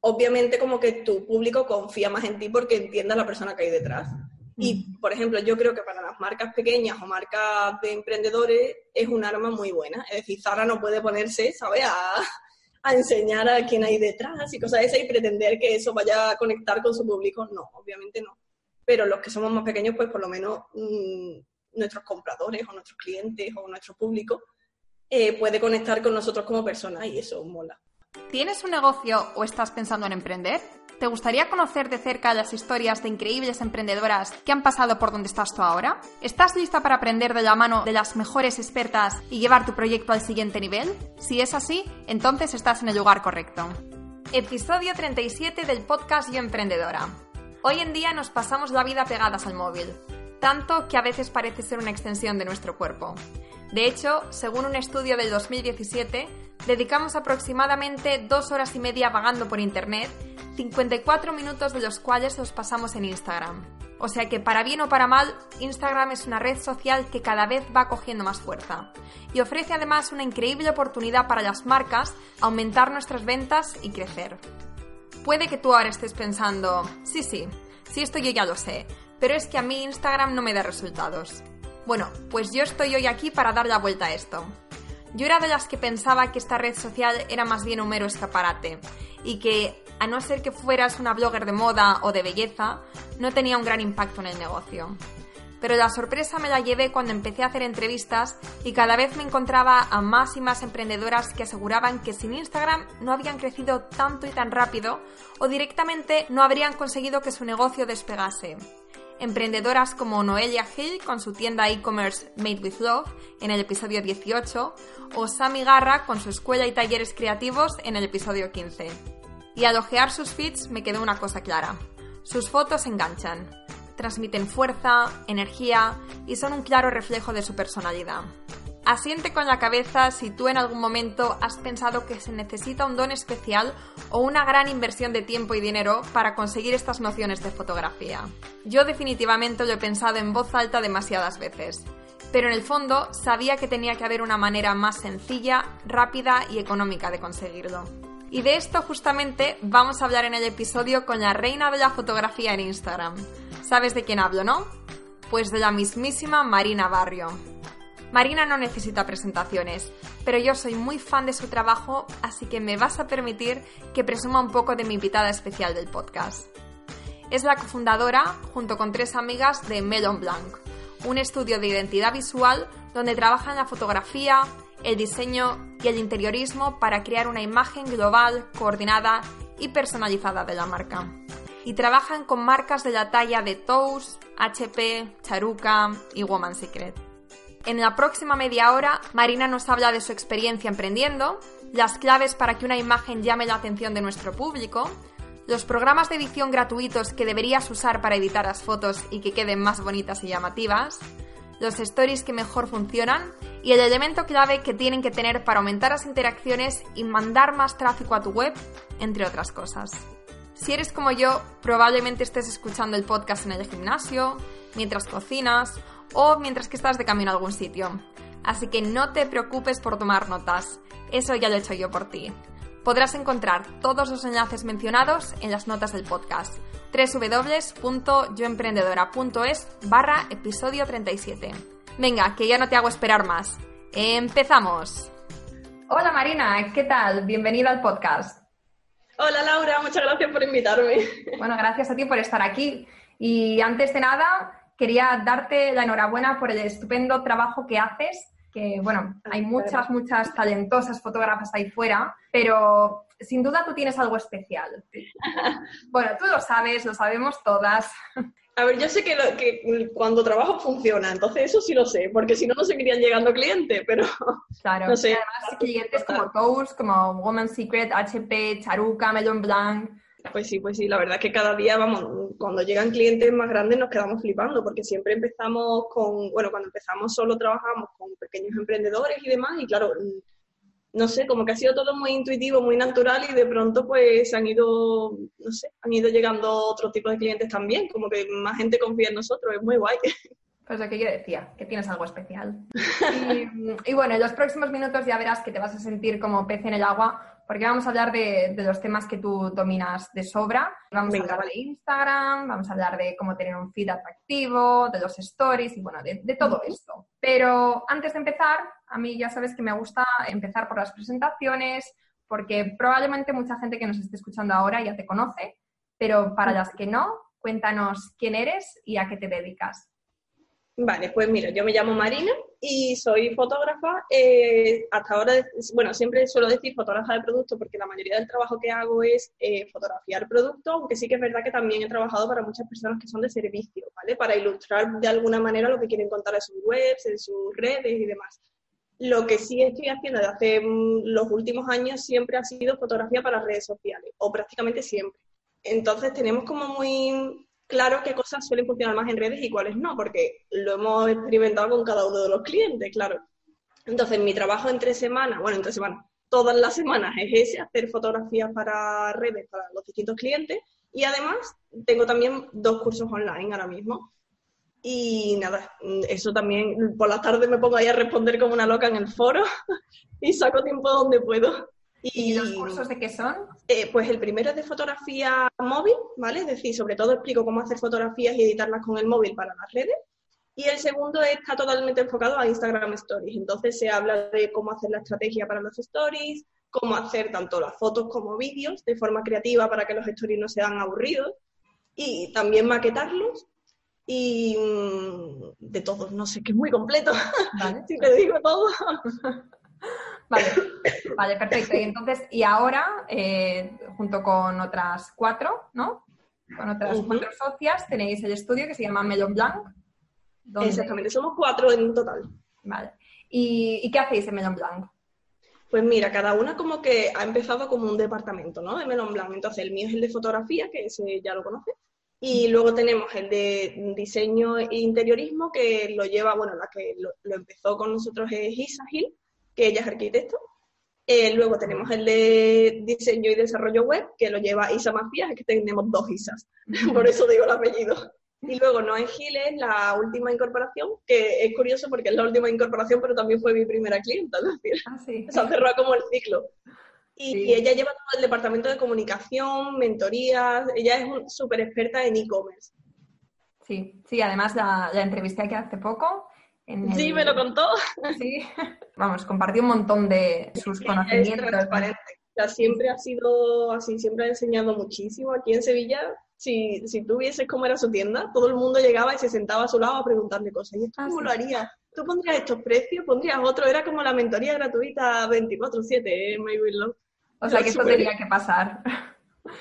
obviamente como que tu público confía más en ti porque entiende a la persona que hay detrás. Y, por ejemplo, yo creo que para las marcas pequeñas o marcas de emprendedores es un arma muy buena. Es decir, Zara no puede ponerse, ¿sabes?, a, enseñar a quién hay detrás y cosas de esas y pretender que eso vaya a conectar con su público. No, obviamente no. Pero los que somos más pequeños, pues por lo menos mm, nuestros compradores o nuestros clientes o nuestro público eh, puede conectar con nosotros como personas y eso mola. ¿Tienes un negocio o estás pensando en emprender? ¿Te gustaría conocer de cerca las historias de increíbles emprendedoras que han pasado por donde estás tú ahora? ¿Estás lista para aprender de la mano de las mejores expertas y llevar tu proyecto al siguiente nivel? Si es así, entonces estás en el lugar correcto. Episodio 37 del podcast Yo Emprendedora. Hoy en día nos pasamos la vida pegadas al móvil, tanto que a veces parece ser una extensión de nuestro cuerpo. De hecho, según un estudio del 2017, dedicamos aproximadamente dos horas y media vagando por Internet, 54 minutos de los cuales los pasamos en Instagram. O sea que para bien o para mal, Instagram es una red social que cada vez va cogiendo más fuerza y ofrece además una increíble oportunidad para las marcas aumentar nuestras ventas y crecer. Puede que tú ahora estés pensando, sí, sí, sí esto yo ya lo sé, pero es que a mí Instagram no me da resultados. Bueno, pues yo estoy hoy aquí para dar la vuelta a esto. Yo era de las que pensaba que esta red social era más bien un mero escaparate y que, a no ser que fueras una blogger de moda o de belleza, no tenía un gran impacto en el negocio. Pero la sorpresa me la llevé cuando empecé a hacer entrevistas y cada vez me encontraba a más y más emprendedoras que aseguraban que sin Instagram no habían crecido tanto y tan rápido o directamente no habrían conseguido que su negocio despegase emprendedoras como Noelia Hill con su tienda e-commerce Made with Love en el episodio 18 o Sammy Garra con su escuela y talleres creativos en el episodio 15. Y al ojear sus feeds me quedó una cosa clara. Sus fotos enganchan, transmiten fuerza, energía y son un claro reflejo de su personalidad. Asiente con la cabeza si tú en algún momento has pensado que se necesita un don especial o una gran inversión de tiempo y dinero para conseguir estas nociones de fotografía. Yo definitivamente lo he pensado en voz alta demasiadas veces, pero en el fondo sabía que tenía que haber una manera más sencilla, rápida y económica de conseguirlo. Y de esto justamente vamos a hablar en el episodio con la reina de la fotografía en Instagram. ¿Sabes de quién hablo, no? Pues de la mismísima Marina Barrio. Marina no necesita presentaciones, pero yo soy muy fan de su trabajo, así que me vas a permitir que presuma un poco de mi invitada especial del podcast. Es la cofundadora, junto con tres amigas, de Melon Blanc, un estudio de identidad visual donde trabajan la fotografía, el diseño y el interiorismo para crear una imagen global, coordinada y personalizada de la marca. Y trabajan con marcas de la talla de Toast, HP, Charuca y Woman Secret. En la próxima media hora, Marina nos habla de su experiencia emprendiendo, las claves para que una imagen llame la atención de nuestro público, los programas de edición gratuitos que deberías usar para editar las fotos y que queden más bonitas y llamativas, los stories que mejor funcionan y el elemento clave que tienen que tener para aumentar las interacciones y mandar más tráfico a tu web, entre otras cosas. Si eres como yo, probablemente estés escuchando el podcast en el gimnasio, mientras cocinas o mientras que estás de camino a algún sitio. Así que no te preocupes por tomar notas, eso ya lo he hecho yo por ti. Podrás encontrar todos los enlaces mencionados en las notas del podcast www.yoemprendedora.es barra episodio 37. Venga, que ya no te hago esperar más. ¡Empezamos! Hola Marina, ¿qué tal? Bienvenida al podcast. Hola Laura, muchas gracias por invitarme. Bueno, gracias a ti por estar aquí. Y antes de nada, quería darte la enhorabuena por el estupendo trabajo que haces, que bueno, hay muchas, muchas talentosas fotógrafas ahí fuera, pero sin duda tú tienes algo especial. Bueno, tú lo sabes, lo sabemos todas. A ver, yo sé que, que, cuando trabajo funciona, entonces eso sí lo sé, porque si no, no seguirían llegando clientes, pero claro, no sé. además clientes como Toast, como Woman's Secret, HP, Charuca, Melon Blanc. Pues sí, pues sí, la verdad es que cada día, vamos, cuando llegan clientes más grandes nos quedamos flipando, porque siempre empezamos con, bueno, cuando empezamos solo trabajamos con pequeños emprendedores y demás, y claro, no sé, como que ha sido todo muy intuitivo, muy natural y de pronto pues han ido, no sé, han ido llegando otros tipos de clientes también, como que más gente confía en nosotros, es muy guay. Pues lo que yo decía, que tienes algo especial. Y, bueno, en los próximos minutos ya verás que te vas a sentir como pez en el agua, porque vamos a hablar de, los temas que tú dominas de sobra. Vamos a hablar de Instagram, vamos a hablar de cómo tener un feed atractivo, de los stories y bueno, de, de todo esto. Pero antes de empezar, a mí ya sabes que me gusta empezar por las presentaciones, porque probablemente mucha gente que nos esté escuchando ahora ya te conoce, pero para las que no, cuéntanos quién eres y a qué te dedicas. Vale, pues mira, yo me llamo Marina y soy fotógrafa. Eh, hasta ahora, bueno, siempre suelo decir fotógrafa de producto porque la mayoría del trabajo que hago es eh, fotografiar producto, aunque sí que es verdad que también he trabajado para muchas personas que son de servicio, ¿vale? Para ilustrar de alguna manera lo que quieren contar en sus webs, en sus redes y demás. Lo que sí estoy haciendo desde hace mm, los últimos años siempre ha sido fotografía para redes sociales, o prácticamente siempre. Entonces tenemos como muy claro qué cosas suelen funcionar más en redes y cuáles no, porque lo hemos experimentado con cada uno de los clientes, claro. Entonces, mi trabajo entre semanas, bueno, entre semanas, todas las semanas es ese, hacer fotografías para redes, para los distintos clientes. Y además, tengo también dos cursos online ahora mismo. Y nada, eso también, por la tarde me pongo ahí a responder como una loca en el foro y saco tiempo donde puedo. ¿Y, los cursos de qué son? Eh, pues el primero es de fotografía móvil, ¿vale? Es decir, sobre todo explico cómo hacer fotografías y editarlas con el móvil para las redes. Y el segundo está totalmente enfocado a Instagram Stories. Entonces se habla de cómo hacer la estrategia para los stories, cómo hacer tanto las fotos como vídeos de forma creativa para que los stories no sean aburridos y también maquetarlos y mm, de todos, no sé, que es muy completo, vale, si te digo todo. Vale, vale, perfecto. Y entonces, y ahora, eh, junto con otras cuatro, ¿no? Con otras cuatro socias, tenéis el estudio que se llama Melon Blanc. Exactamente, somos cuatro en total. Vale. ¿Y, qué hacéis en Melon Blanc? Pues mira, cada una como que ha empezado como un departamento, ¿no? De Melon Blanc. Entonces, el mío es el de fotografía, que ese ya lo conoces. Y luego tenemos el de diseño e interiorismo, que lo lleva, bueno, la que lo, lo empezó con nosotros es Isa Gil, que ella es arquitecto. Eh, luego tenemos el de diseño y desarrollo web, que lo lleva Isa Macías, es que tenemos dos Isas, por eso digo el apellido. Y luego Noé Giles, la última incorporación, que es curioso porque es la última incorporación, pero también fue mi primera clienta, es decir, ah, se ha cerrado como el ciclo. Y, ella lleva todo el departamento de comunicación, mentorías, ella es súper experta en e-commerce. Sí, sí, además la, la entrevisté aquí hace poco Sí, me lo contó. Sí, vamos, compartió un montón de sus conocimientos. Es transparente. O sea, siempre ha sido así, siempre ha enseñado muchísimo. Aquí en Sevilla, si, si tú vieses cómo era su tienda, todo el mundo llegaba y se sentaba a su lado a preguntarle cosas. ¿Y esto ah, cómo lo harías? ¿Tú pondrías estos precios? ¿Pondrías otro? Era como la mentoría gratuita 24-7, ¿eh? My O sea, que eso tenía que pasar.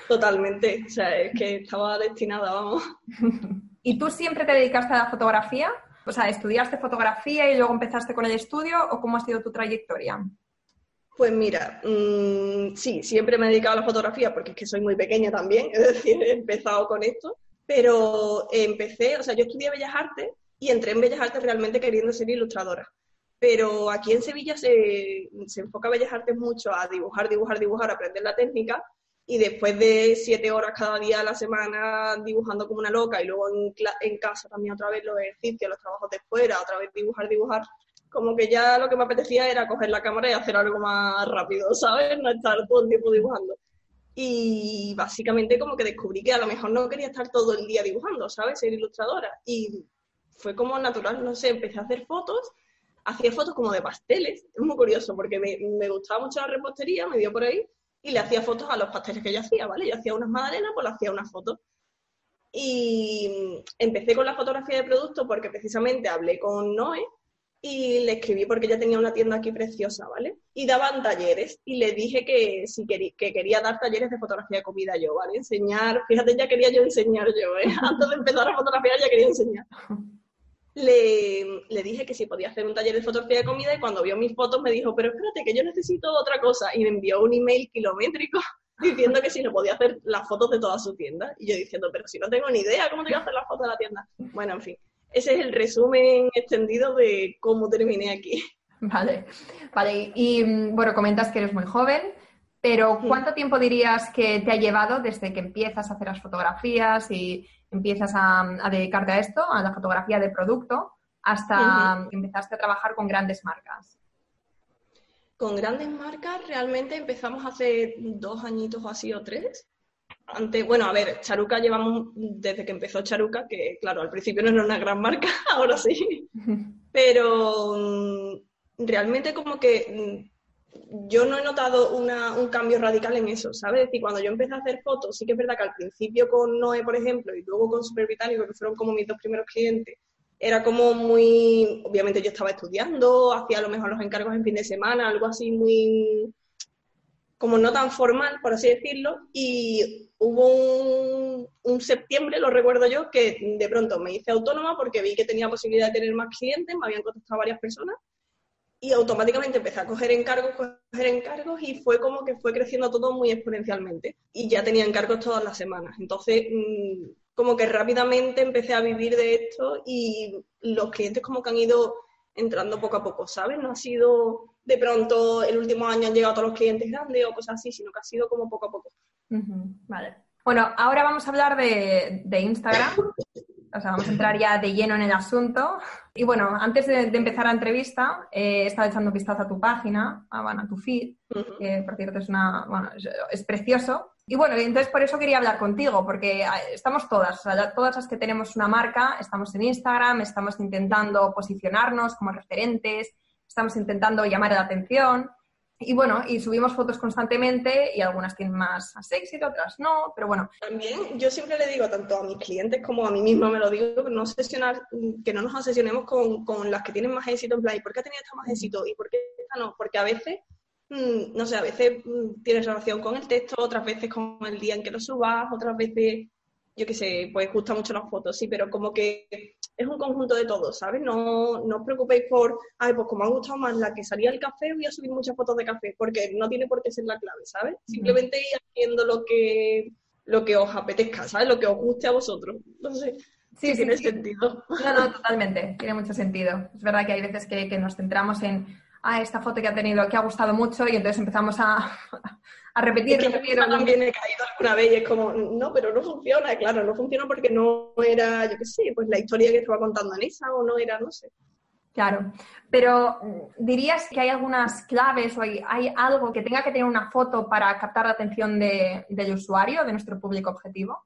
Totalmente. O sea, es que estaba destinada, vamos. ¿Y tú siempre te dedicaste a la fotografía? O sea, ¿estudiaste fotografía y luego empezaste con el estudio o cómo ha sido tu trayectoria? Pues mira, mm, sí, siempre me he dedicado a la fotografía porque es que soy muy pequeña también, es decir, he empezado con esto, pero empecé, o sea, yo estudié Bellas Artes y entré en Bellas Artes realmente queriendo ser ilustradora. Pero aquí en Sevilla se, se enfoca Bellas Artes mucho a dibujar, dibujar, dibujar, aprender la técnica y después de siete horas cada día a la semana dibujando como una loca y luego en, en casa también otra vez los ejercicios, los trabajos de fuera, otra vez dibujar, dibujar, como que ya lo que me apetecía era coger la cámara y hacer algo más rápido, ¿sabes? No estar todo el tiempo dibujando. Y básicamente como que descubrí que a lo mejor no quería estar todo el día dibujando, ¿sabes? Ser ilustradora. Y fue como natural, no sé, empecé a hacer fotos, hacía fotos como de pasteles, es muy curioso porque me, me gustaba mucho la repostería, me dio por ahí, y le hacía fotos a los pasteles que yo hacía, ¿vale? Yo hacía unas magdalenas, pues le hacía unas fotos. Y empecé con la fotografía de producto porque precisamente hablé con Noé y le escribí porque ella tenía una tienda aquí preciosa, ¿vale? Y daban talleres y le dije que si quería, que quería dar talleres de fotografía de comida yo, ¿vale? Enseñar, fíjate, ya quería yo enseñar yo, ¿eh? Antes de empezar a fotografiar ya quería enseñar. Le, le, dije que si podía hacer un taller de fotografía de comida y cuando vio mis fotos me dijo, pero espérate, que yo necesito otra cosa. Y me envió un email kilométrico diciendo que si no podía hacer las fotos de toda su tienda. Y yo diciendo, pero si no tengo ni idea, ¿cómo te voy a hacer las fotos de la tienda? Bueno, en fin ese es el resumen extendido de cómo terminé aquí. Vale, vale. Y mm, bueno, comentas que eres muy joven, pero ¿cuánto tiempo dirías que te ha llevado desde que empiezas a hacer las fotografías y empiezas a, dedicarte a esto, a la fotografía de producto, hasta que empezaste a trabajar con grandes marcas? Con grandes marcas realmente empezamos hace dos añitos o así o tres. Antes, bueno, a ver, Charuca llevamos desde que empezó Charuca, que claro, al principio no era una gran marca, ahora sí, pero mm, realmente como que mm, yo no he notado un cambio radical en eso, ¿sabes? Es decir, cuando yo empecé a hacer fotos, sí que es verdad que al principio con Noé, por ejemplo, y luego con Super Británico, que fueron como mis dos primeros clientes, era como muy, obviamente yo estaba estudiando, hacía a lo mejor los encargos en fin de semana, algo así muy, como no tan formal, por así decirlo, y hubo un, septiembre, lo recuerdo yo, que de pronto me hice autónoma porque vi que tenía posibilidad de tener más clientes, me habían contactado varias personas, y automáticamente empecé a coger encargos, coger encargos, y fue como que fue creciendo todo muy exponencialmente, y ya tenía encargos todas las semanas. Entonces, mm, como que rápidamente empecé a vivir de esto y los clientes como que han ido entrando poco a poco, ¿sabes? No ha sido de pronto el último año han llegado todos los clientes grandes o cosas así, sino que ha sido como poco a poco. Vale. Bueno, ahora vamos a hablar de, Instagram. O sea, vamos a entrar ya de lleno en el asunto. Y bueno, antes de, empezar la entrevista, eh, he estado echando un vistazo a tu página, a, bueno, a tu feed, que por cierto es, una, bueno, es, precioso. Y bueno, entonces por eso quería hablar contigo, porque ah, estamos todas, o sea, todas las que tenemos una marca, estamos en Instagram, estamos intentando posicionarnos como referentes, estamos intentando llamar la atención. Y bueno, y subimos fotos constantemente y algunas tienen más, éxito, otras no, pero bueno. También yo siempre le digo tanto a mis clientes como a mí misma me lo digo, que no, sesionar, que no nos obsesionemos con, con las que tienen más éxito, en plan, ¿y por qué ha tenido esta más éxito? ¿Y por qué esta no? Porque a veces, mm, no sé, a veces mm, tienes relación con el texto, otras veces con el día en que lo subas, otras veces yo qué sé, pues gusta mucho las fotos, sí, pero como que es un conjunto de todo, ¿sabes? No, no os preocupéis por, ay, pues como ha gustado más la que salía el café, voy a subir muchas fotos de café, porque no tiene por qué ser la clave, ¿sabes? Simplemente ir haciendo lo que, lo que os apetezca, ¿sabes? Lo que os guste a vosotros. No sé. Sí, tiene sentido. No, no, totalmente, tiene mucho sentido. Es verdad que hay veces que, que nos centramos en, ah, esta foto que ha tenido, que ha gustado mucho, y entonces empezamos a, a repetir, repetir. también he caído alguna vez y es como, no, pero no funciona, claro, no funciona porque no era, yo qué sé, pues la historia que estaba contando en esa o no era, no sé. Claro, pero mm, ¿dirías que hay algunas claves o hay, algo que tenga que tener una foto para captar la atención del usuario, de nuestro público objetivo?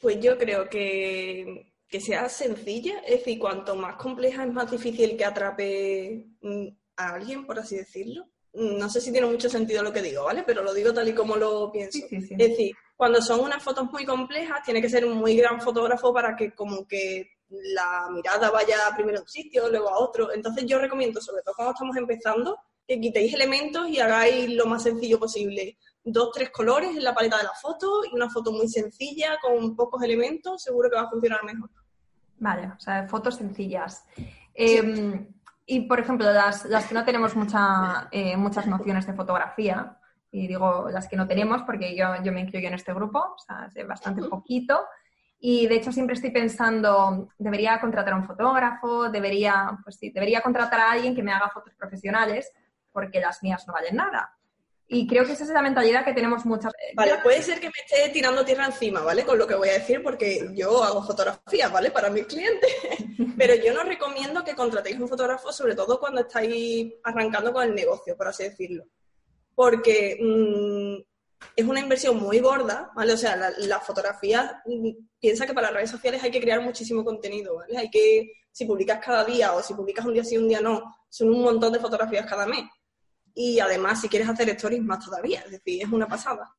Pues yo creo que, que sea sencilla, es decir, cuanto más compleja es más difícil que atrape mm, a alguien, por así decirlo no sé si tiene mucho sentido lo que digo, ¿vale? Pero lo digo tal y como lo pienso. Es decir, cuando son unas fotos muy complejas, tiene que ser un muy gran fotógrafo para que como que la mirada vaya primero a un sitio, luego a otro. Entonces yo recomiendo, sobre todo cuando estamos empezando, que quitéis elementos y hagáis lo más sencillo posible. Dos, tres colores en la paleta de la foto y una foto muy sencilla con pocos elementos, seguro que va a funcionar mejor. Vale, o sea, fotos sencillas. Em, y, por ejemplo, las, las que no tenemos mucha, eh, muchas nociones de fotografía, y digo las que no tenemos porque yo, yo me incluyo en este grupo, o sea, sé bastante poquito. Y de hecho siempre estoy pensando, debería contratar a un fotógrafo, debería, pues sí, debería contratar a alguien que me haga fotos profesionales porque las mías no valen nada. Y creo que esa es la mentalidad que tenemos muchas veces. Vale, puede ser que me esté tirando tierra encima, ¿vale? Con lo que voy a decir, porque yo hago fotografías, ¿vale? Para mis clientes. Pero yo no recomiendo que contratéis un fotógrafo, sobre todo cuando estáis arrancando con el negocio, por así decirlo. Porque mm, es una inversión muy gorda, ¿vale? O sea, la, la fotografía, mm, piensa que para las redes sociales hay que crear muchísimo contenido, ¿vale? Hay que, si publicas cada día o si publicas un día sí, un día no, son un montón de fotografías cada mes y además si quieres hacer stories más todavía, es decir, es una pasada.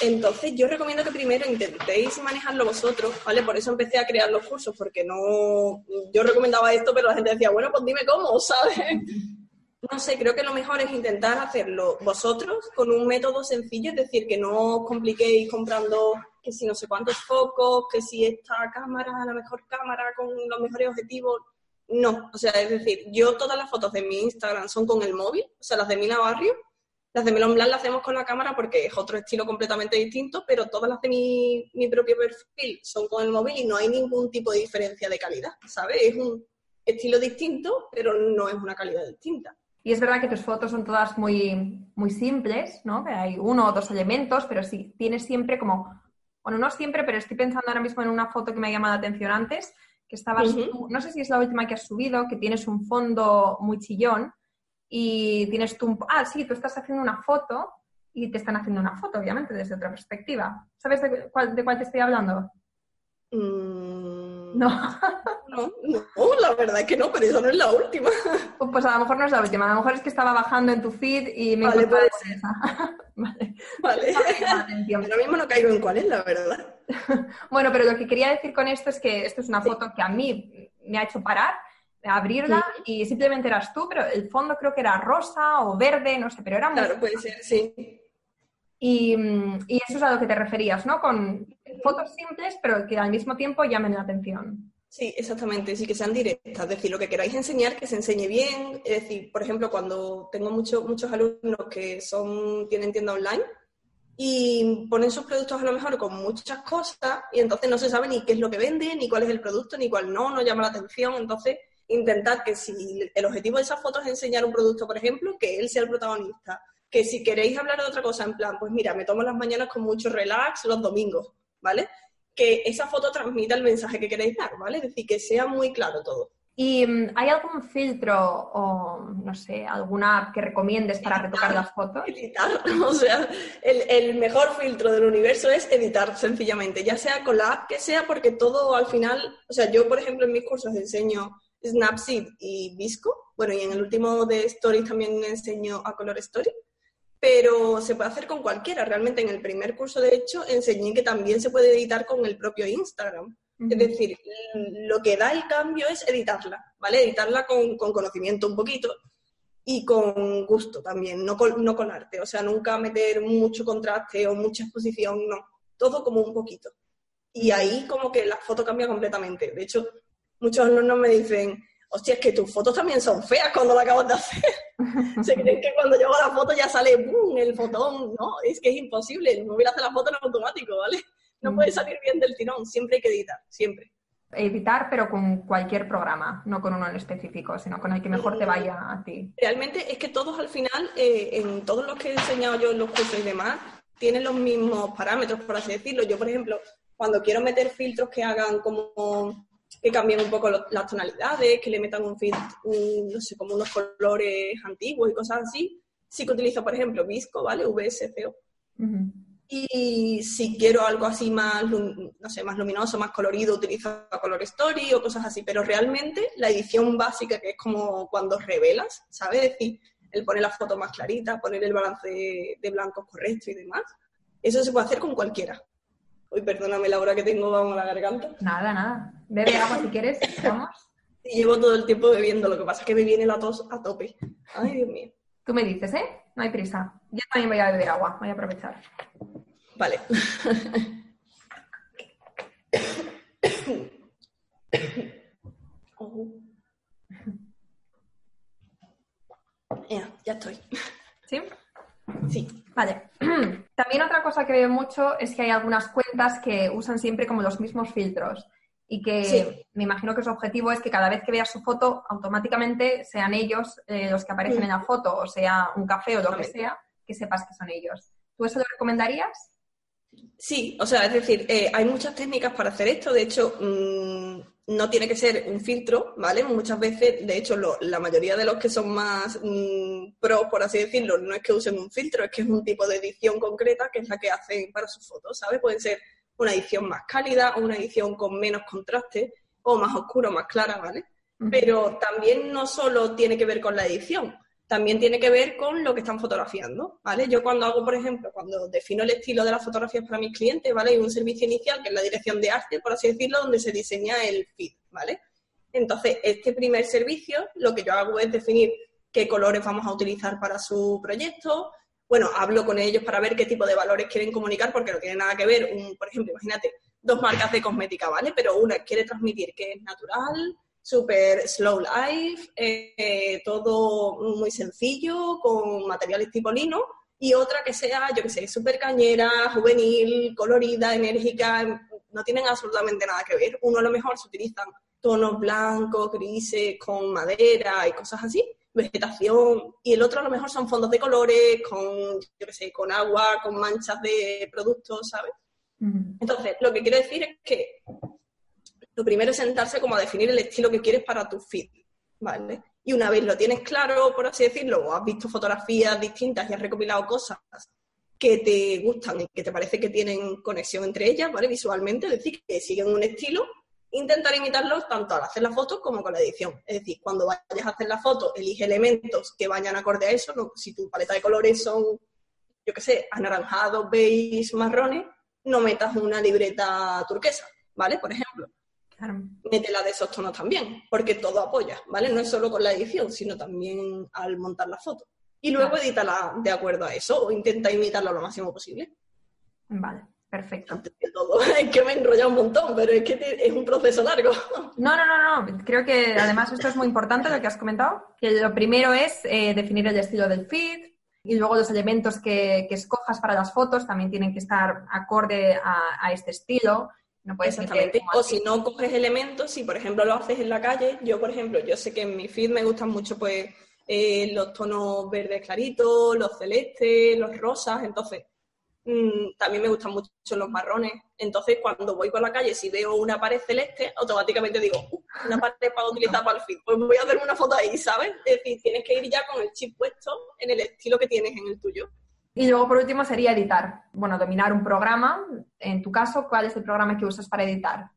Entonces, yo recomiendo que primero intentéis manejarlo vosotros, ¿vale? Por eso empecé a crear los cursos, porque no. Yo recomendaba esto, pero la gente decía, bueno, pues dime cómo, ¿sabes? No sé, creo que lo mejor es intentar hacerlo vosotros con un método sencillo, es decir, que no os compliquéis comprando que si no sé cuántos focos, que si esta cámara, la mejor cámara con los mejores objetivos. No, o sea, es decir, yo todas las fotos de mi Instagram son con el móvil, o sea, las de Mina Barrio, las de Melon Blanc las hacemos con la cámara porque es otro estilo completamente distinto, pero todas las de mi, mi propio perfil son con el móvil y no hay ningún tipo de diferencia de calidad, ¿sabes? Es un estilo distinto, pero no es una calidad distinta. Y es verdad que tus fotos son todas muy, muy simples, ¿no? hay uno o dos elementos, pero sí, tienes siempre como, bueno, no siempre, pero estoy pensando ahora mismo en una foto que me ha llamado la atención antes, que estabas, no sé si es la última que has subido, que tienes un fondo muy chillón y tienes tú, ah, sí, tú estás haciendo una foto y te están haciendo una foto, obviamente, desde otra perspectiva. ¿Sabes de cuál, de cuál te estoy hablando? Mm, no. no. No, la verdad es que no, pero eso no es la última. Pues, pues, a lo mejor no es la última, a lo mejor es que estaba bajando en tu feed y me vale, puede esa. vale. Vale. Ahora mismo no caigo en cuál es, la verdad. bueno, pero lo que quería decir con esto es que esto es una foto que a mí me ha hecho parar, abrirla y simplemente eras tú, pero el fondo creo que era rosa o verde, no sé, pero era muy... Claro, puede ser, sí. Y, y, eso es a lo que te referías, ¿no? Con fotos simples, pero que al mismo tiempo llamen la atención. Sí, exactamente, sí, que sean directas, es decir, lo que queráis enseñar, que se enseñe bien, es decir, por ejemplo, cuando tengo muchos muchos alumnos que son tienen tienda online y ponen sus productos a lo mejor con muchas cosas y entonces no se sabe ni qué es lo que venden, ni cuál es el producto, ni cuál no, no llama la atención, entonces intentar que si el objetivo de esa foto es enseñar un producto, por ejemplo, que él sea el protagonista, que si queréis hablar de otra cosa, en plan, pues mira, me tomo las mañanas con mucho relax los domingos, ¿vale? Que esa foto transmita el mensaje que queréis dar, ¿vale? Es decir, que sea muy claro todo. ¿Y mm, hay algún filtro o, no sé, alguna app que recomiendes para retocar las fotos? Editar, o sea, el, el, mejor filtro del universo es editar, sencillamente, ya sea con la app que sea, porque todo al final, o sea, yo, por ejemplo, en mis cursos enseño Snapseed y Visco, bueno, y en el último de Stories también enseño a Color Story, pero se puede hacer con cualquiera. Realmente en el primer curso, de hecho, enseñé que también se puede editar con el propio Instagram. Es decir, lo que da el cambio es editarla, ¿vale? Editarla con, conocimiento un poquito y con gusto también, no con, no con arte. O sea, nunca meter mucho contraste o mucha exposición, no. Todo como un poquito. Y ahí como que la foto cambia completamente. De hecho, muchos alumnos me dicen, hostia, es que tus fotos también son feas cuando la acabas de hacer. Se creen que cuando llevo la foto ya sale ¡boom! el fotón. No, es que es imposible. El móvil hace la foto en automático, ¿vale? No puede salir bien del tirón. Siempre hay que editar, siempre. Editar, pero con cualquier programa, no con uno en específico, sino con el que mejor te mm. vaya a ti. Realmente es que todos al final, eh, en todos los que he enseñado yo en los cursos y demás, tienen los mismos parámetros, por así decirlo. Yo, por ejemplo, cuando quiero meter filtros que hagan como que cambien un poco las tonalidades, que le metan un fit, no sé, como unos colores antiguos y cosas así. Sí que utilizo, por ejemplo, Visco, ¿vale? VSCO. Y si quiero algo así más, no sé, más luminoso, más colorido, utilizo Color Story o cosas así. Pero realmente la edición básica, que es como cuando revelas, ¿sabes? Es decir, el poner la foto más clarita, poner el balance de blancos correcto y demás, eso se puede hacer con cualquiera. Uy, perdóname la hora que tengo, vamos a la garganta. Nada, nada. Bebe agua si quieres, vamos. llevo todo el tiempo bebiendo, lo que pasa es que me viene la tos a tope. Ay, Dios mío. Tú me dices, ¿eh? No hay prisa. Yo también voy a beber agua, voy a aprovechar. Vale. ya, ya estoy. ¿Sí? Sí. Vale. También otra cosa que veo mucho es que hay algunas cuentas que usan siempre como los mismos filtros y que me imagino que su objetivo es que cada vez que veas su foto, automáticamente sean ellos eh, los que aparecen en la foto, o sea, un café o lo que sea, que sepas que son ellos. ¿Tú eso lo recomendarías? Sí, o sea, es decir, eh, hay muchas técnicas para hacer esto. De hecho, mm, no tiene que ser un filtro, ¿vale? Muchas veces, de hecho, la mayoría de los que son más mm, pros, por así decirlo, no es que usen un filtro, es que es un tipo de edición concreta que es la que hacen para sus fotos, ¿sabes? Puede ser una edición más cálida o una edición con menos contraste o más oscuro, más clara, ¿vale? Pero también no solo tiene que ver con la edición. También tiene que ver con lo que están fotografiando, ¿vale? Yo cuando hago, por ejemplo, cuando defino el estilo de las fotografías para mis clientes, ¿vale? Hay un servicio inicial que es la dirección de arte, por así decirlo, donde se diseña el feed, ¿vale? Entonces, este primer servicio, lo que yo hago es definir qué colores vamos a utilizar para su proyecto. Bueno, hablo con ellos para ver qué tipo de valores quieren comunicar, porque no tiene nada que ver, un, por ejemplo, imagínate, dos marcas de cosmética, ¿vale? Pero una quiere transmitir que es natural, súper slow life, eh, todo muy sencillo, con materiales tipo lino, y otra que sea, yo que sé, súper cañera, juvenil, colorida, enérgica, no tienen absolutamente nada que ver. Uno a lo mejor se utilizan tonos blancos, grises, con madera y cosas así, vegetación, y el otro a lo mejor son fondos de colores, con, yo que sé, con agua, con manchas de productos, ¿sabes? Entonces, lo que quiero decir es que lo primero es sentarse como a definir el estilo que quieres para tu feed, ¿vale? Y una vez lo tienes claro, por así decirlo, o has visto fotografías distintas y has recopilado cosas que te gustan y que te parece que tienen conexión entre ellas, ¿vale? Visualmente, es decir, que siguen un estilo, intentar imitarlos tanto al hacer la foto como con la edición. Es decir, cuando vayas a hacer la foto, elige elementos que vayan acorde a eso. Si tu paleta de colores son, yo qué sé, anaranjados, beige, marrones, no metas una libreta turquesa, ¿vale? Por ejemplo. Métela de esos tonos también, porque todo apoya, ¿vale? No es solo con la edición, sino también al montar la foto. Y luego edítala de acuerdo a eso o intenta imitarlo lo máximo posible. Vale, perfecto. Antes de todo, es que me he enrollado un montón, pero es que es un proceso largo. No, no, no, no. Creo que además esto es muy importante lo que has comentado, que lo primero es eh, definir el estilo del feed y luego los elementos que, escojas para las fotos también tienen que estar acorde a, a este estilo. No puedes Exactamente. O si no coges elementos, si por ejemplo lo haces en la calle, yo por ejemplo, yo sé que en mi feed me gustan mucho pues eh, los tonos verdes claritos, los celestes, los rosas, entonces mm, también me gustan mucho los marrones. Entonces cuando voy por la calle, si veo una pared celeste, automáticamente digo, uh, una pared para utilizar para el feed, pues voy a hacerme una foto ahí, ¿sabes? Es decir, tienes que ir ya con el chip puesto en el estilo que tienes en el tuyo. Y luego, por último, sería editar. Bueno, dominar un programa. En tu caso, ¿cuál es el programa que usas para editar?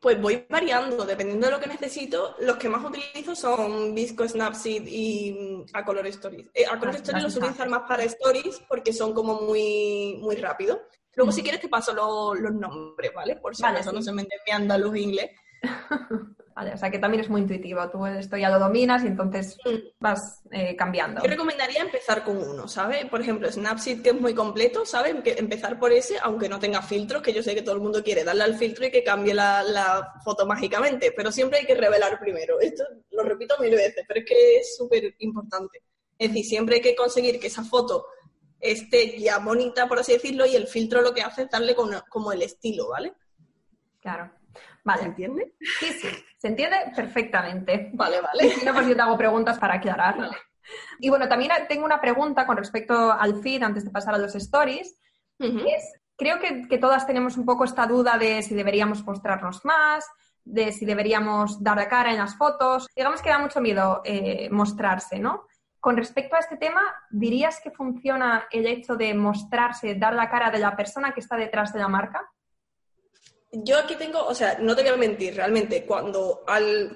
Pues voy variando, dependiendo de lo que necesito. Los que más utilizo son Visco, Snapseed y mm, A Color Stories. Eh, a Color Stories los utilizar más para Stories porque son como muy, muy rápidos. Luego, si quieres, te paso los nombres, ¿vale? Por si acaso no se me entiende andaluz inglés. o sea que también es muy intuitivo. Tú esto ya lo dominas y entonces mm. vas eh, cambiando. Yo recomendaría empezar con uno, ¿sabes? Por ejemplo, Snapseed, que es muy completo, ¿sabes? empezar por ese, aunque no tenga filtros, que yo sé que todo el mundo quiere darle al filtro y que cambie la, foto mágicamente, pero siempre hay que revelar primero. Esto lo repito mil veces, pero es que es súper importante. Es decir, siempre hay que conseguir que esa foto esté ya bonita, por así decirlo, y el filtro lo que hace es darle como el estilo, ¿vale? Claro. Vale. ¿Se entiende? Sí, sí, se entiende perfectamente. Vale, vale. Si no, pues yo te hago preguntas para aclarar. Y bueno, también tengo una pregunta con respecto al feed antes de pasar a los stories. creo que, todas tenemos un poco esta duda de si deberíamos mostrarnos más, de si deberíamos dar la cara en las fotos. Digamos que da mucho miedo eh, mostrarse, ¿no? Con respecto a este tema, ¿dirías que funciona el hecho de mostrarse, dar la cara de la persona que está detrás de la marca? Yo aquí tengo, o sea, no te quiero mentir, realmente, cuando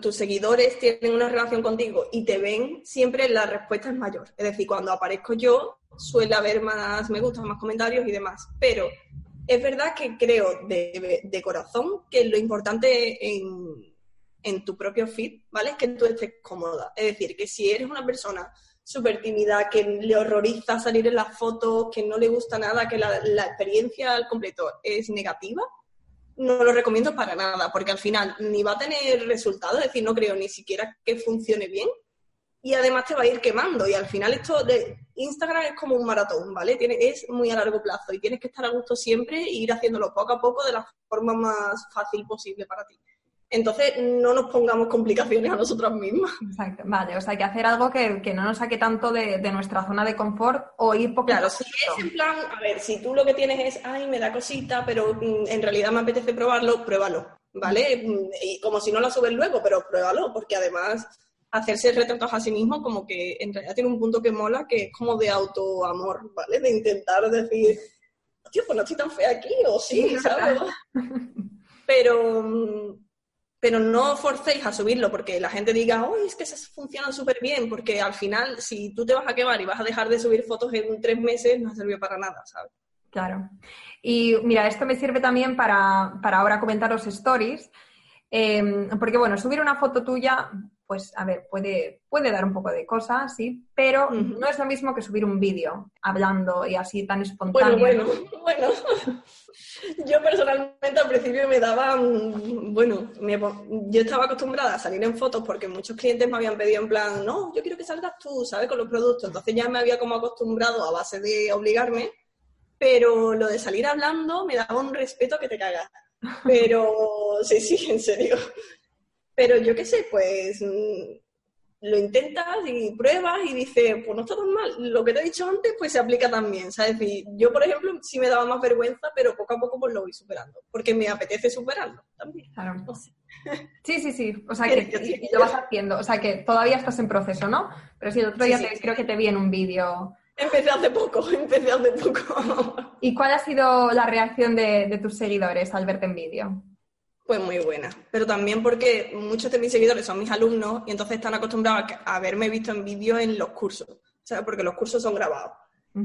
tus seguidores tienen una relación contigo y te ven, siempre la respuesta es mayor. Es decir, cuando aparezco yo, suele haber más me gustan, más comentarios y demás. Pero es verdad que creo de, corazón que lo importante en, en, tu propio feed, ¿vale? Es que tú estés cómoda. Es decir, que si eres una persona súper tímida, que le horroriza salir en las fotos, que no le gusta nada, que la, la experiencia al completo es negativa, no lo recomiendo para nada, porque al final ni va a tener resultados, es decir, no creo ni siquiera que funcione bien y además te va a ir quemando y al final esto de Instagram es como un maratón, ¿vale? Tiene, es muy a largo plazo y tienes que estar a gusto siempre e ir haciéndolo poco a poco de la forma más fácil posible para ti. Entonces, no nos pongamos complicaciones a nosotras mismas. Exacto, vale, o sea, hay que hacer algo que, no nos saque tanto de, nuestra zona de confort o ir poco Claro, si es en plan, a ver, si tú lo que tienes es, ay, me da cosita, pero mm, en realidad me apetece probarlo, pruébalo, ¿vale? Mm, y como si no lo subes luego, pero pruébalo, porque además hacerse retratos a sí mismo como que en realidad tiene un punto que mola, que es como de autoamor, ¿vale? De intentar decir, tío, pues no estoy tan fea aquí, o sí, ¿sabes? Pero mm, pero no forcéis a subirlo porque la gente diga, oh, es que se funciona súper bien, porque al final, si tú te vas a quemar y vas a dejar de subir fotos en tres meses, no sirve para nada, ¿sabes? Claro. Y mira, esto me sirve también para, para ahora comentar los stories, em, porque bueno, subir una foto tuya, pues a ver, puede, puede dar un poco de cosas, sí, pero no es lo mismo que subir un vídeo hablando y así tan espontáneo. Bueno, bueno, bueno. Yo personalmente al principio me daba, bueno, yo estaba acostumbrada a salir en fotos porque muchos clientes me habían pedido en plan, no, yo quiero que salgas tú, ¿sabes? Con los productos. Entonces ya me había como acostumbrado a base de obligarme, pero lo de salir hablando me daba un respeto que te cagas. Pero sí, sí, en serio. Pero yo qué sé, pues lo intentas y pruebas y dices, pues no está tan mal. Lo que te he dicho antes, pues se aplica también, ¿sabes? yo, por ejemplo, sí me daba más vergüenza, pero poco a poco pues lo voy superando, porque me apetece superarlo también. Claro. Sí, sí, sí. O sea, que lo vas haciendo. O sea, que todavía estás en proceso, ¿no? Pero sí, el otro día creo que te vi en un vídeo. Empecé hace poco, empecé hace poco. ¿Y cuál ha sido la reacción de, de tus seguidores al verte en vídeo? Pues muy buena, pero también porque muchos de mis seguidores son mis alumnos y entonces están acostumbrados a haberme visto en vídeo en los cursos, ¿sabes? Porque los cursos son grabados.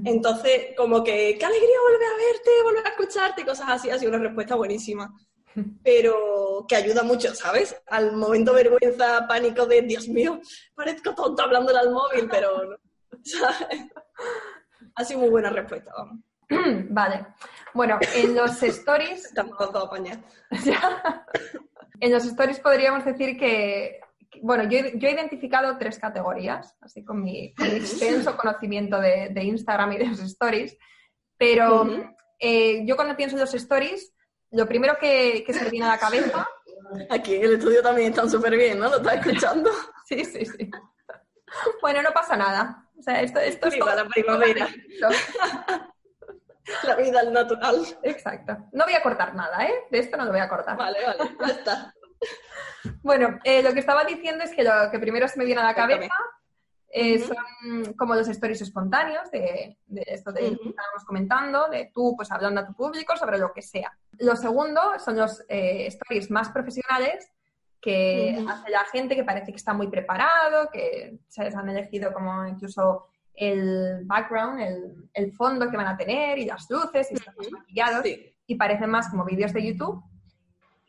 Entonces, como que, qué alegría volver a verte, volver a escucharte, cosas así, ha sido una respuesta buenísima. Pero que ayuda mucho, ¿sabes? Al momento vergüenza, pánico de, Dios mío, parezco tonta hablando al móvil, pero no, ¿sabes? Ha sido muy buena respuesta, vamos. vale. Bueno, en los stories. Estamos todo en los stories podríamos decir que. Bueno, yo, he identificado tres categorías, así con mi, extenso conocimiento de, Instagram y de los stories. Pero eh, yo cuando pienso en los stories, lo primero que, se me viene a la cabeza. Aquí en el estudio también están súper bien, ¿no? ¿Lo estás escuchando? sí, sí, sí. Bueno, no pasa nada. O sea, esto, esto es. la primavera. La vida al natural. Exacto. No voy a cortar nada, ¿eh? De esto no lo voy a cortar. Vale, vale, ya está. bueno, eh, lo que estaba diciendo es que lo que primero se me viene a la cabeza eh, son como los stories espontáneos de, esto de que estábamos comentando, de tú pues hablando a tu público sobre lo que sea. Lo segundo son los eh, stories más profesionales que hace la gente que parece que está muy preparado, que se les han elegido como incluso el background, el, fondo que van a tener y las luces y están más maquillados y parecen más como vídeos de YouTube.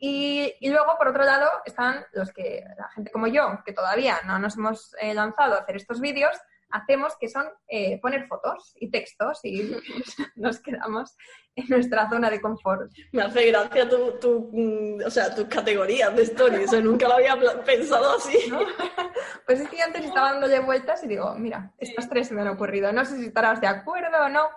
Y, luego, por otro lado, están los que, la gente como yo, que todavía no nos hemos eh, lanzado a hacer estos vídeos, hacemos, que son eh, poner fotos y textos y nos quedamos en nuestra zona de confort. Me hace gracia tu, tu mm, o sea, tus categorías de stories, nunca lo había pensado así. Pues es que antes estaba dándole vueltas y digo, mira, estas tres se me han ocurrido, no sé si estarás de acuerdo o no,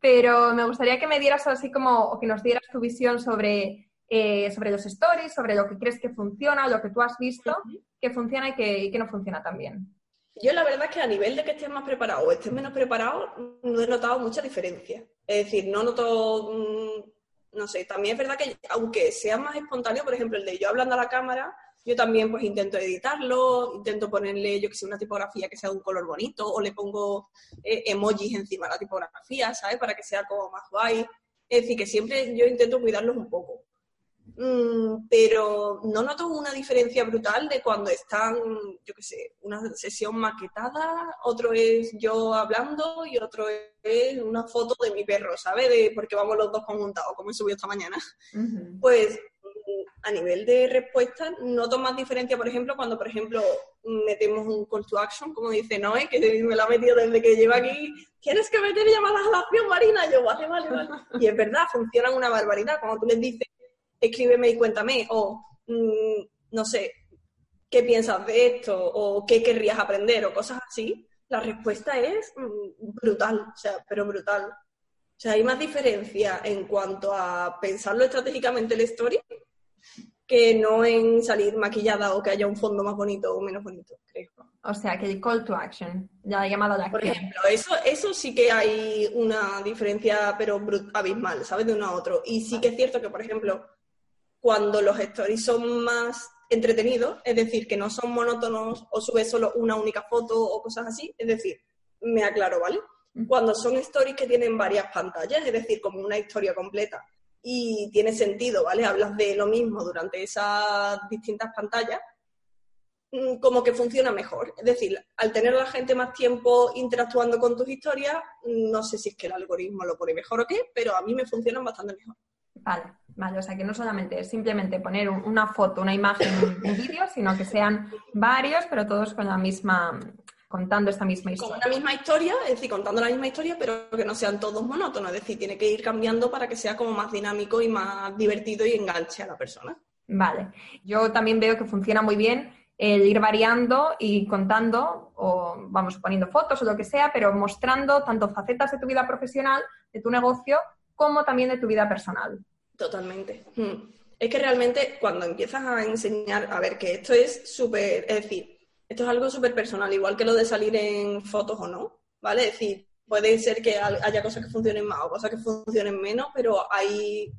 pero me gustaría que me dieras así como, o que nos dieras tu visión sobre, eh, sobre los stories, sobre lo que crees que funciona, lo que tú has visto, que funciona y que, y que no funciona tan bien. Yo la verdad es que a nivel de que estés más preparado o estés menos preparado, no he notado mucha diferencia. Es decir, no noto, mm, no sé, también es verdad que aunque sea más espontáneo, por ejemplo, el de yo hablando a la cámara, yo también pues intento editarlo, intento ponerle, yo que sé, una tipografía que sea de un color bonito, o le pongo eh, emojis encima de la tipografía, ¿sabes? Para que sea como más guay. Es decir, que siempre yo intento cuidarlos un poco. Mm, pero no noto una diferencia brutal de cuando están, yo qué sé, una sesión maquetada, otro es yo hablando y otro es una foto de mi perro, ¿sabes? De, porque vamos los dos conjuntados, como he subido esta mañana. Pues a nivel de respuesta, noto más diferencia, por ejemplo, cuando, por ejemplo, metemos un call to action, como dice Noé, que me lo ha metido desde que lleva aquí, tienes que meter llamadas a la acción, Marina, yo, vale, vale, vale. Y es verdad, funcionan una barbaridad. Cuando tú les dices, escríbeme y cuéntame, o mm, no sé, ¿qué piensas de esto? o qué querrías aprender, o cosas así, la respuesta es mm, brutal, o sea, pero brutal. O sea, hay más diferencia en cuanto a pensarlo estratégicamente la story que no en salir maquillada o que haya un fondo más bonito o menos bonito, creo. O sea, que el call to action, ya llamado la Por ejemplo, eso, eso sí que hay una diferencia, pero abismal, ¿sabes? De uno a otro. Y sí que es cierto que, por ejemplo, cuando los stories son más entretenidos, es decir, que no son monótonos o subes solo una única foto o cosas así, es decir, me aclaro, ¿vale? Cuando son stories que tienen varias pantallas, es decir, como una historia completa, y tiene sentido, ¿vale? Hablas de lo mismo durante esas distintas pantallas, mm, como que funciona mejor. Es decir, al tener la gente más tiempo interactuando con tus historias, no sé si es que el algoritmo lo pone mejor o qué, pero a mí me funcionan bastante mejor. Vale, vale, o sea que no solamente es simplemente poner una foto, una imagen, un vídeo, sino que sean varios, pero todos con la misma, contando esta misma historia. Con la misma historia, es decir, contando la misma historia, pero que no sean todos monótonos, es decir, tiene que ir cambiando para que sea como más dinámico y más divertido y enganche a la persona. Vale, yo también veo que funciona muy bien el ir variando y contando, o vamos, poniendo fotos o lo que sea, pero mostrando tanto facetas de tu vida profesional, de tu negocio, como también de tu vida personal. Totalmente. Hmm. Es que realmente cuando empiezas a enseñar, a ver, que esto es súper, es decir, esto es algo súper personal, igual que lo de salir en fotos o no, ¿vale? Es decir, puede ser que haya cosas que funcionen más o cosas que funcionen menos, pero hay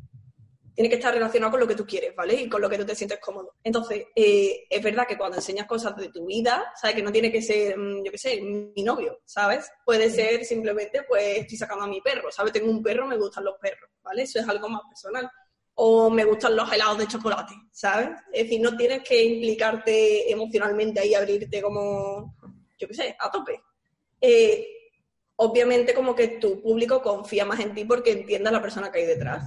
tiene que estar relacionado con lo que tú quieres, ¿vale? Y con lo que tú te sientes cómodo. Entonces, eh, es verdad que cuando enseñas cosas de tu vida, ¿sabes? Que no tiene que ser, mm, yo qué sé, mi novio, ¿sabes? Puede ser simplemente, pues, estoy sacando a mi perro, ¿sabes? Tengo un perro, me gustan los perros, ¿vale? Eso es algo más personal. O me gustan los helados de chocolate, ¿sabes? Es decir, no tienes que implicarte emocionalmente ahí, abrirte como, yo qué sé, a tope. Eh, obviamente como que tu público confía más en ti porque entienda la persona que hay detrás.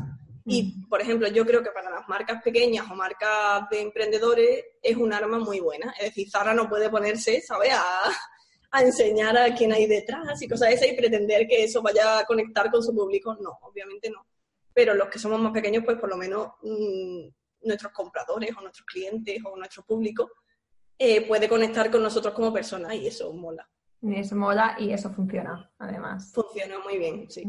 Y, por ejemplo, yo creo que para las marcas pequeñas o marcas de emprendedores es un arma muy buena. Es decir, Zara no puede ponerse, ¿sabes?, a, enseñar a quién hay detrás y cosas de esas y pretender que eso vaya a conectar con su público. No, obviamente no. Pero los que somos más pequeños, pues por lo menos mm, nuestros compradores o nuestros clientes o nuestro público eh, puede conectar con nosotros como personas y eso mola. Eso mola y eso funciona, además. Funciona muy bien, sí.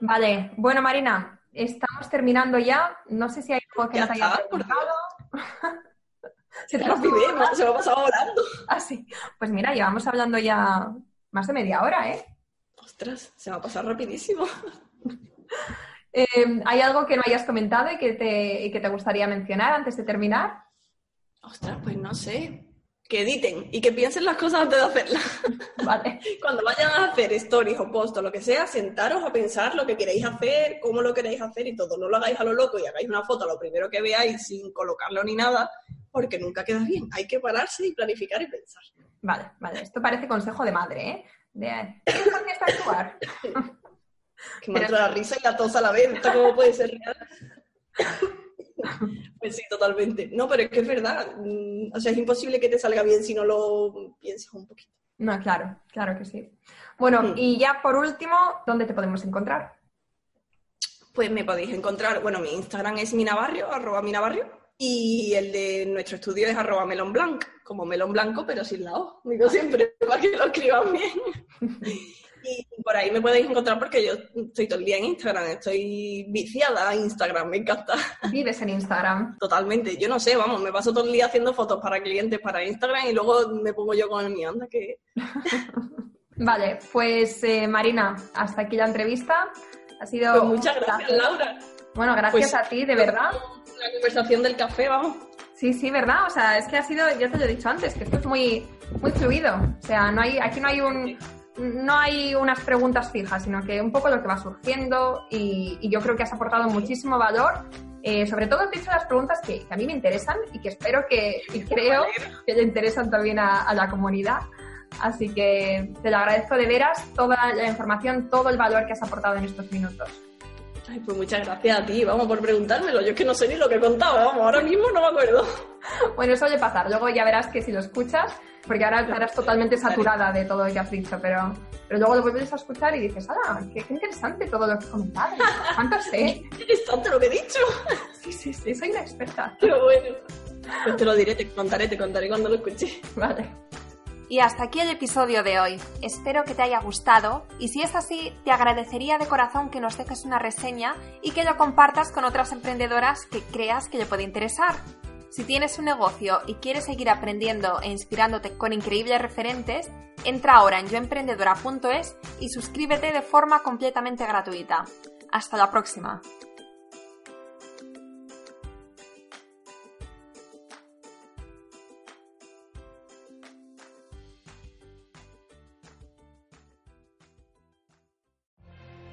Vale, bueno Marina, estamos terminando ya. No sé si hay algo que nos haya preguntado. se te lo se me ha pasado volando. Ah, sí. Pues mira, llevamos hablando ya más de media hora, ¿eh? Ostras, se me ha pasado rapidísimo. Em, ¿Hay algo que no hayas comentado y que, te, y que te gustaría mencionar antes de terminar? Ostras, pues no sé que editen y que piensen las cosas antes de hacerlas. Vale. Cuando vayan a hacer stories o posts o lo que sea, sentaros a pensar lo que queréis hacer, cómo lo queréis hacer y todo. No lo hagáis a lo loco y hagáis una foto a lo primero que veáis sin colocarlo ni nada, porque nunca queda bien. Hay que pararse y planificar y pensar. Vale, vale. Esto parece consejo de madre, ¿eh? De, ¿qué está actuar? que me entra la risa y la tos a la vez. ¿Esto cómo puede ser real? Pues sí, totalmente. No, pero es que es verdad. Mm, o sea, es imposible que te salga bien si no lo piensas un poquito. No, claro, claro que sí. Bueno, y ya por último, ¿dónde te podemos encontrar? Pues me podéis encontrar, bueno, mi Instagram es minabarrio, arroba minabarrio, y el de nuestro estudio es arroba melonblanc, como melón blanco, pero sin la O, digo siempre, para que lo escriban bien. Y por ahí me podéis encontrar porque yo estoy todo el día en Instagram, estoy viciada a Instagram, me encanta. ¿Vives en Instagram? Totalmente, yo no sé, vamos, me paso todo el día haciendo fotos para clientes para Instagram y luego me pongo yo con el mío, anda que... vale, pues eh, Marina, hasta aquí la entrevista. Ha sido... Pues muchas gracias, Laura. Bueno, gracias pues a ti, de verdad. La conversación del café, vamos. Sí, sí, verdad. O sea, es que ha sido, ya te lo he dicho antes, que esto es muy, muy fluido. O sea, no hay, aquí no hay un, no hay unas preguntas fijas, sino que un poco lo que va surgiendo y, yo creo que has aportado muchísimo valor. Eh, sobre todo has dicho las preguntas que, a mí me interesan y que espero que, y creo que le interesan también a, la comunidad. Así que te lo agradezco de veras toda la información, todo el valor que has aportado en estos minutos. Ay, pues muchas gracias a ti, vamos por preguntármelo. Yo es que no sé ni lo que contaba, vamos, ahora mismo no me acuerdo. Bueno, eso suele pasar. Luego ya verás que si lo escuchas, porque ahora estarás totalmente saturada de todo lo que has dicho, pero, pero luego lo vuelves a escuchar y dices, ¡ah, qué, interesante todo lo que has comentado! ¿Cuánto sé? ¡Qué interesante lo que he dicho! Sí, sí, sí, soy una experta. Qué bueno. Pues te lo diré, te contaré, te contaré cuando lo escuche. Vale. Y hasta aquí el episodio de hoy. Espero que te haya gustado y si es así, te agradecería de corazón que nos dejes una reseña y que lo compartas con otras emprendedoras que creas que le puede interesar. Si tienes un negocio y quieres seguir aprendiendo e inspirándote con increíbles referentes, entra ahora en yoemprendedora.es y suscríbete de forma completamente gratuita. Hasta la próxima.